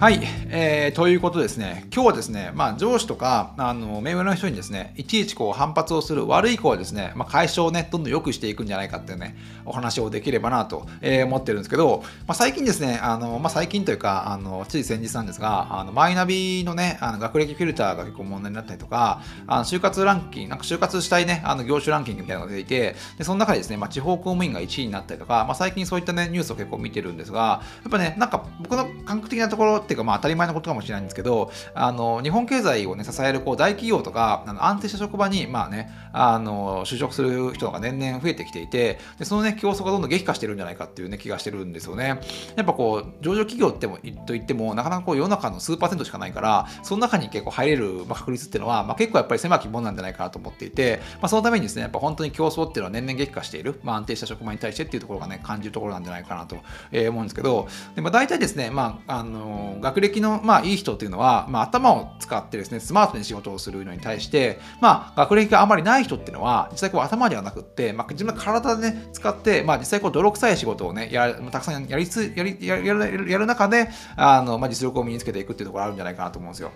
はい、えー、ということですね、今日はですね、まあ、上司とか、あの、目上の人にですね、いちいちこう反発をする悪い子はですね、まあ、解消をね、どんどん良くしていくんじゃないかっていうね、お話をできればなと、えー、思ってるんですけど、まあ、最近ですね、あの、まあ、最近というか、あの、つい先日なんですが、あの、マイナビのね、あの学歴フィルターが結構問題になったりとか、あの就活ランキング、なんか就活したいね、あの業種ランキングみたいなのが出ていて、で、その中でですね、まあ、地方公務員が1位になったりとか、まあ、最近そういったね、ニュースを結構見てるんですが、やっぱね、なんか僕の感覚的なところていうか、まあ、当たり前のことかもしれないんですけど、あの日本経済を、ね、支えるこう大企業とかあの安定した職場に、まあね、あの就職する人が年々増えてきていてでその、ね、競争がどんどん激化してるんじゃないかっていう、ね、気がしてるんですよね。やっぱこう上場企業ってもといってもなかなかこう世の中の数パーセントしかないからその中に結構入れる確率っていうのは、まあ、結構やっぱり狭きもんなんじゃないかなと思っていて、まあ、そのためにですねやっぱ本当に競争っていうのは年々激化している、まあ、安定した職場に対してっていうところがね感じるところなんじゃないかなと、思うんですけどで、まあ、大体ですね、まあ、あの学歴の、まあ、いい人っていうのは、まあ、頭を使ってですねスマートに仕事をするのに対して、まあ、学歴があまりない人っていうのは実際こう頭ではなくって、まあ、自分の体でね使って、まあ、実際こう泥臭い仕事をねやたくさんやりつやりやるやる中であの、まあ、実力を身につけていくっていうところあるんじゃないかなと思うんですよ。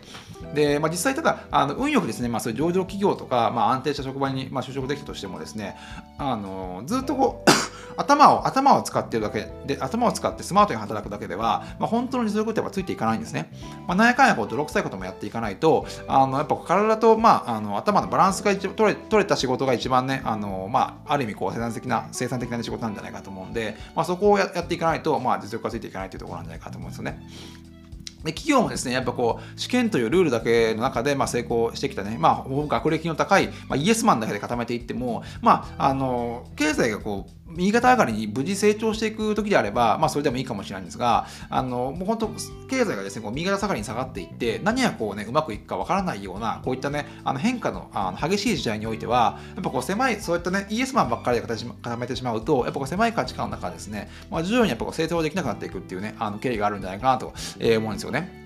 で、まあ、実際ただあの運よくですね、まあ、そういう上場企業とか、まあ、安定した職場に、まあ、就職できたとしてもですねあのずっとこう頭を頭を使ってるだけで頭を使ってスマートに働くだけでは、まあ、本当の実力ってやっぱついていかないんですね。まあ、なんやかんやこう泥臭いこともやっていかないとあのやっぱ体と、まあ、あの頭のバランスが一取れ取れた仕事が一番ねあの、まあ、ある意味こう生産的な生産的な仕事なんじゃないかと思うんで、まあ、そこをやっていかないと、まあ、実力がついていかないというところなんじゃないかと思うんですよね。で企業もですね、やっぱこう、試験というルールだけの中で、まあ、成功してきたね、まあ、学歴の高い、まあ、イエスマンだけで固めていっても、まあ、あの、経済がこう、右肩上がりに無事成長していく時であれば、まあ、それでもいいかもしれないんですが、あの、もう本当、経済がですね、こう右肩下がりに下がっていって、何がこうね、うまくいくかわからないような、こういったね、あの変化のあの激しい時代においては、やっぱこう狭い、そういったね、イエスマンばっかりで固めてしまうと、やっぱこう狭い価値観の中ですね、まあ、徐々にやっぱこう成長できなくなっていくっていうね、あの経緯があるんじゃないかなと思うんですよね。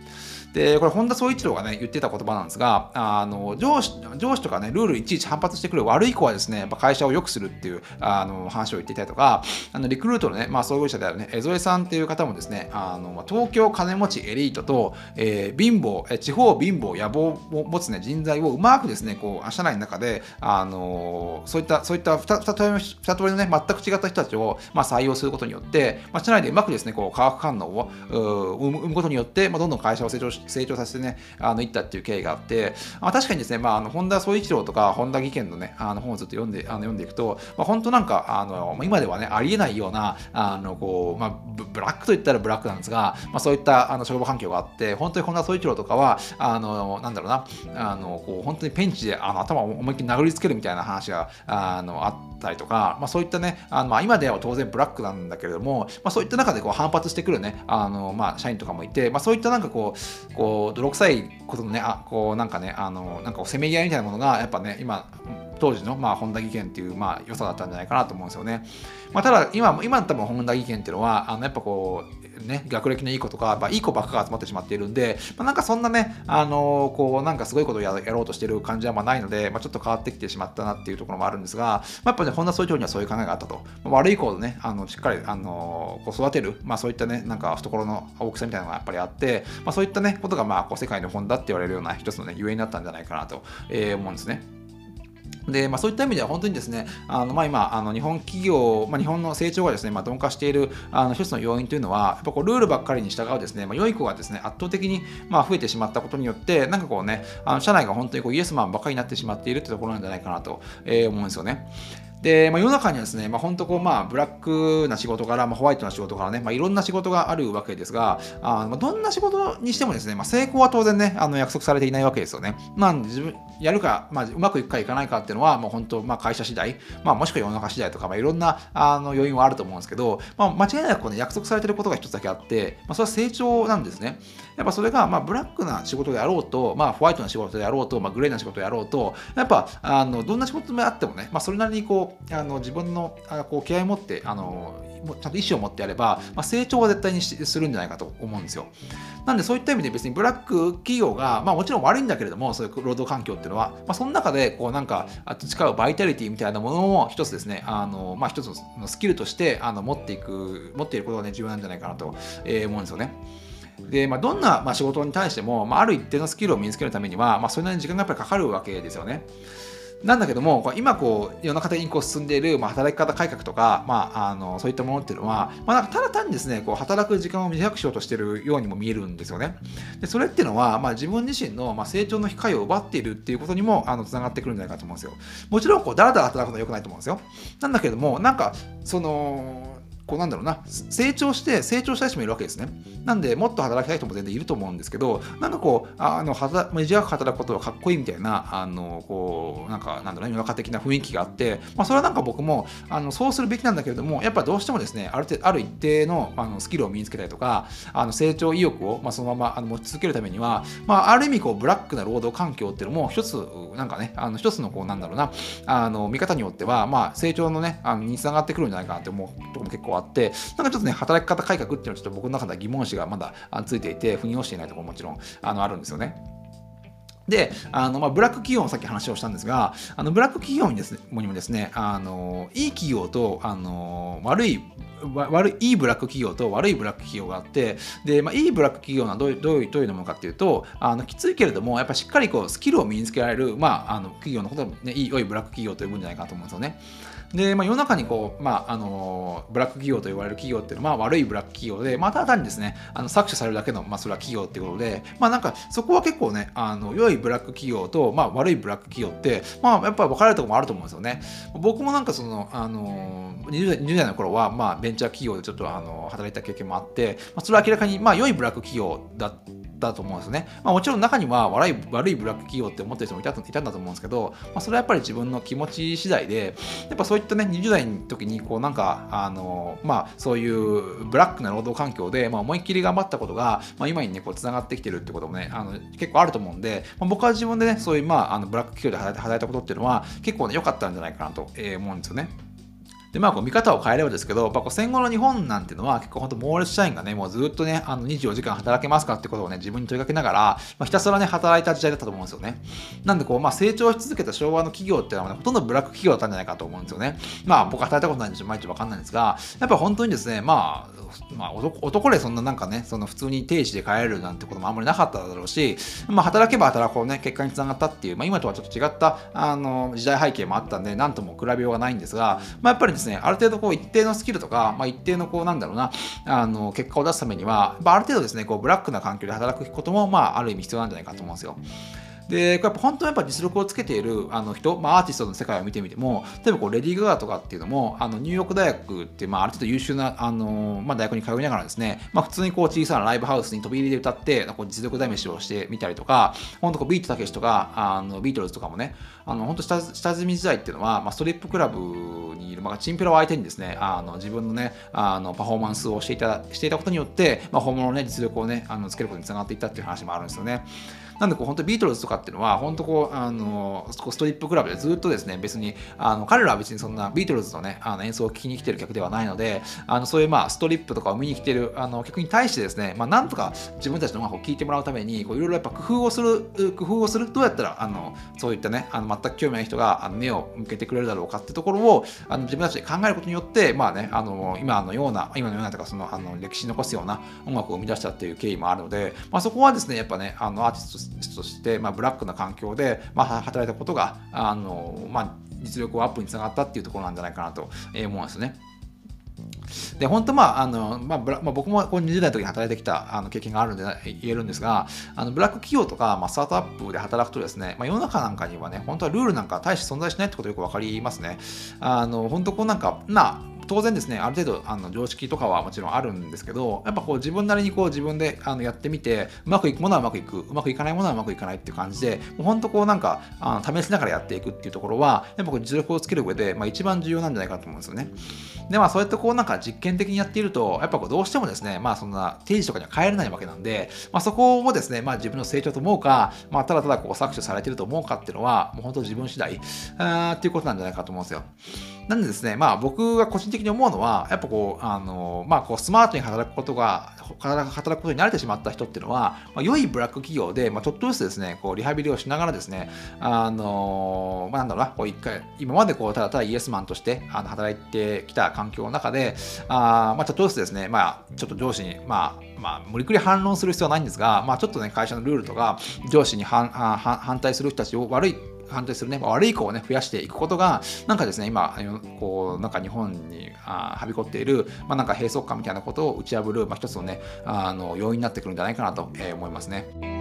で、これ本田宗一郎がね、言ってた言葉なんですが、あの上司上司とかね、ルールいちいち反発してくる悪い子はですね、やっぱ会社を良くするっていうあの話を言っていたりとか、あのリクルートのね、まあ、創業者であるね、江添さんっていう方もですね、あの東京金持ちエリートと、えー、貧乏、地方貧乏、野望を持つ、ね、人材をうまくですね、こう社内の中で、あのそういったそういった二通りの二通りのね、全く違った人たちを、まあ、採用することによって、まあ、社内でうまくですね、こう化学反応を生むことによって、まあ、どんどん会社を成長して成長させてね、あの、行ったっていう経緯があって、まあ、確かにですね、まあ、あの、本田宗一郎とか、本田技研のね、あの、本をずっと読んで、あの読んでいくと、まあ、本当なんか、あの、今ではね、ありえないような、あの、こう、まあ、ブラックと言ったらブラックなんですが、まあ、そういった、あの、職場環境があって、本当に本田宗一郎とかは、あの、なんだろうな、あの、こう、本当にペンチで、あの、頭を思いっきり殴りつけるみたいな話が、あの、あってたりとか、まあ、そういったね、あの、まあ、今では当然ブラックなんだけれども、まあ、そういった中でこう反発してくるね、あの、まあ、社員とかもいて、まあ、そういったなんかこう、こう、泥臭いことのね、あこうなんかね、あのなんかせめぎ合いみたいなものが、やっぱね、今、当時の、まあ、本田技研っていう、まあ、良さだったんじゃないかなと思うんですよね。まあ、ただ、今、今多分本田技研っていうのは、あのやっぱこう、ね、学歴のいい子とか、まあ、いい子ばっかが集まってしまっているんで、まあ、なんかそんなね、あのー、こう、なんかすごいことをやろうとしてる感じはまあないので、まあ、ちょっと変わってきてしまったなっていうところもあるんですが、まあ、やっぱね、本田総長にはそういう考えがあったと。まあ、悪い子をね、あのしっかり、あのー、こう育てる、まあ、そういったね、なんか懐の大きさみたいなのがやっぱりあって、まあ、そういったね、ことが、まあ、こう世界の本だって言われるような一つのね、ゆえになったんじゃないかなと、えー、思うんですね。でまあ、そういった意味では本当にですね、あのまあ、今、あの日本企業、まあ、日本の成長がですね、まあ、鈍化しているあの一つの要因というのは、やっぱこうルールばっかりに従うですね、まあ、良い子がですね、圧倒的にまあ増えてしまったことによって、なんかこうね、あの社内が本当にこうイエスマンばかりになってしまっているというところなんじゃないかなと、え、思うんですよね。で、まあ、世の中にはですね、まあ、本当こう、まあ、ブラックな仕事から、まあ、ホワイトな仕事からね、まあ、いろんな仕事があるわけですが、あまあ、どんな仕事にしてもですね、まあ、成功は当然ね、あの約束されていないわけですよね。まあ、自分、やるか、まあ、うまくいくかいかないかっていうのは、もう本当、まあ、会社次第、まあ、もしくは世の中次第とか、まあ、いろんなあの要因はあると思うんですけど、まあ、間違いなくこう、ね、約束されていることが一つだけあって、まあ、それは成長なんですね。やっぱそれが、まあ、ブラックな仕事であろうと、まあ、ホワイトな仕事であろうと、まあ、グレーな仕事であろうと、やっぱ、あのどんな仕事であってもね、まあ、それなりにこう、あの自分のあこう気合を持って、あのちゃんと意思を持ってやれば、まあ、成長は絶対にするんじゃないかと思うんですよ。なんでそういった意味で別にブラック企業が、まあもちろん悪いんだけれども、そういう労働環境っていうのは、まあその中で、こうなんか、培うバイタリティみたいなものも一つですね、あの、まあ一つのスキルとして、あの、持っていく、持っていることがね、重要なんじゃないかなと、えー、思うんですよね。で、まあ、どんな、まあ、仕事に対しても、まあ、ある一定のスキルを身につけるためには、まあ、それなりに時間がやっぱりかかるわけですよね。なんだけども、今こう世の中的にこう進んでいる、まあ、働き方改革とか、まあ、あのそういったものっていうのは、まあ、なんかただ単にですねこう働く時間を短くしようとしているようにも見えるんですよね。でそれっていうのは、まあ、自分自身の、まあ、成長の機会を奪っているっていうことにもあのつながってくるんじゃないかと思うんですよ。もちろんこうだらだら働くのは良くないと思うんですよ。なんだけどもなんかそのこうなんだろうな成長して成長した人もいるわけですね。なんでもっと働きたい人も全然いると思うんですけどなんかこうあの短く働くことはかっこいいみたいなあのこうなんかなんだろう世の中的な雰囲気があって、まあ、それはなんか僕もあのそうするべきなんだけれどもやっぱどうしてもですねある程度ある一定のあのスキルを身につけたりとかあの成長意欲を、まあ、そのままあの持ち続けるためには、まあ、ある意味こうブラックな労働環境っていうのも一つなんかねあの一つのこうなんだろうなあの見方によっては、まあ、成長のねあのにつながってくるんじゃないかなって思うところも結構あってなんかちょっとね、働き方改革っていうのはちょっと僕の中では疑問視がまだついていて、腑に落ちていないところももちろんあのあるんですよね。で、あのまあ、ブラック企業のさっき話をしたんですが、あのブラック企業にですねにもですね、あのいい企業とあの悪い悪いいいブラック企業と悪いブラック企業があってで、まあ、いいブラック企業はどういうどういうどういうものかっていうとあのきついけれどもやっぱしっかりこうスキルを身につけられる、まあ、あの企業のことを、ね、いい良いブラック企業と呼ぶんじゃないかと思うんですよね。で、まあ、世の中にこう、まあ、あのブラック企業と言われる企業っていうのは、まあ、悪いブラック企業で、まあ、ただ単にですね、あの搾取されるだけの、まあ、それは企業っていうことで、まあ、なんかそこは結構ね、あの良いブラック企業と、まあ、悪いブラック企業って、まあ、やっぱり分かれるところもあると思うんですよね。僕もなんかその、あの20代 ,20 代の頃は、まあ、ベンチャー企業でちょっとあの働いた経験もあって、まあ、それは明らかに、まあ、良いブラック企業だっただと思うんですね。まあ、もちろん中には悪い悪いブラック企業って思ってる人もいたいたんだと思うんですけど、まあ、それはやっぱり自分の気持ち次第で、やっぱそういったね、20代の時に、こうなんか、あの、まあ、そういうブラックな労働環境で、まあ、思いっきり頑張ったことが、まあ、今にね、こう、繋がってきてるってこともね、あの結構あると思うんで、まあ、僕は自分でね、そういう、まあ、あのブラック企業で働いたことっていうのは、結構ね、良かったんじゃないかなと思うんですよね。で、まあ、こう見方を変えればですけど、まあ、こう戦後の日本なんていうのは結構本当モーレス社員がね、もうずっとね、あの24時間働けますかってことをね、自分に問いかけながら、まあ、ひたすらね、働いた時代だったと思うんですよね。なんでこう、まあ、成長し続けた昭和の企業っていうのは、ね、ほとんどブラック企業だったんじゃないかと思うんですよね。まあ、僕は働いたことないんで、毎日わかんないんですが、やっぱ本当にですね、まあ、まあ、男男でそんななんかね、その普通に定時で帰れるなんてこともあんまりなかっただろうし、まあ、働けば働くほどね、結果につながったっていう、まあ、今とはちょっと違ったあの時代背景もあったんで、なんとも比べようがないんですが、まあ、やっぱりねですね、ある程度こう一定のスキルとか、まあ、一定のこうなんだろうなあの結果を出すためには、まあ、ある程度ですねこうブラックな環境で働くことも、まあ、ある意味必要なんじゃないかと思うんですよ。で、やっぱ本当にやっぱ実力をつけているあの人、まあ、アーティストの世界を見てみても、例えばこうレディー・ガガとかっていうのも、あのニューヨーク大学って、まあ、ある程度優秀なあの、まあ、大学に通いながらですね、まあ、普通にこう小さなライブハウスに飛び入りで歌って、こう実力試しをしてみたりとか、本当こうビートたけしとか、あのビートルズとかもね、あの本当下下積み時代っていうのは、まあ、ストリップクラブにいる、まあ、チンピラを相手にですね、あの自分のね、あのパフォーマンスをしていたしていたことによって、まあ、本物の、ね、実力をね、あのつけることにつながっていったっていう話もあるんですよね。なんでこう本当ビートルズとかっていうのは本当こうあのストリップクラブでずっとですね別にあの彼らは別にそんなビートルズのねあの演奏を聴きに来てる客ではないのであのそういうまあストリップとかを見に来てるあの客に対してですねまあなんとか自分たちの音楽を聴いてもらうためにいろいろやっぱ工夫をする工夫をするどうやったらあのそういったねあの全く興味ない人があの目を向けてくれるだろうかってところをあの自分たちで考えることによってまあねあの今のような今のようなとかそのあの歴史に残すような音楽を生み出したっていう経緯もあるので、まあ、そこはですねやっぱねあのアーティストとして、まあ、ブラックな環境で、まあ、働いたことがあの、まあ、実力をアップにつながったっていうところなんじゃないかなと思うんですね。で本当まああの、まあまあ、僕もこう20代の時に働いてきたあの経験があるんで言えるんですがあのブラック企業とか、まあ、スタートアップで働くとですね、まあ、世の中なんかにはね本当はルールなんか大して存在しないってことよく分かりますね。あの本当こうなんかな当然ですね、ある程度あの常識とかはもちろんあるんですけど、やっぱこう自分なりにこう自分であのやってみて、うまくいくものはうまくいく、うまくいかないものはうまくいかないっていう感じで、もう本当こうなんかあの試しながらやっていくっていうところは、やっぱこう実力をつける上で、まあ、一番重要なんじゃないかと思うんですよね。で、まあそうやってこうなんか実験的にやっていると、やっぱこうどうしてもですね、まあそんな定時とかには帰れないわけなんで、まあそこをですね、まあ自分の成長と思うか、まあただただこう搾取されてると思うかっていうのは、もう本当自分次第あっていうことなんじゃないかと思うんですよ。なんでですね、まあ僕が個人人的に思うのは、やっぱこう、あのまあ、こうスマートに働くことが、働くことに慣れてしまった人っていうのは、まあ、良いブラック企業で、まあ、ちょっとずつですね、こうリハビリをしながらですね、あのまあ、なんだろうな、こう一回、今までこうただただイエスマンとしてあの働いてきた環境の中で、あまあ、ちょっとずつですね、まあ、ちょっと上司に、まあ、まあ、無理くり反論する必要はないんですが、まあ、ちょっとね、会社のルールとか、上司に反反対する人たちを悪い反対するね、悪い子をね、増やしていくことが、なんかですね、今、こう、なんか日本にあはびこっている、まあ、なんか閉塞感みたいなことを打ち破る、まあ、一つのね、あの要因になってくるんじゃないかなと思いますね。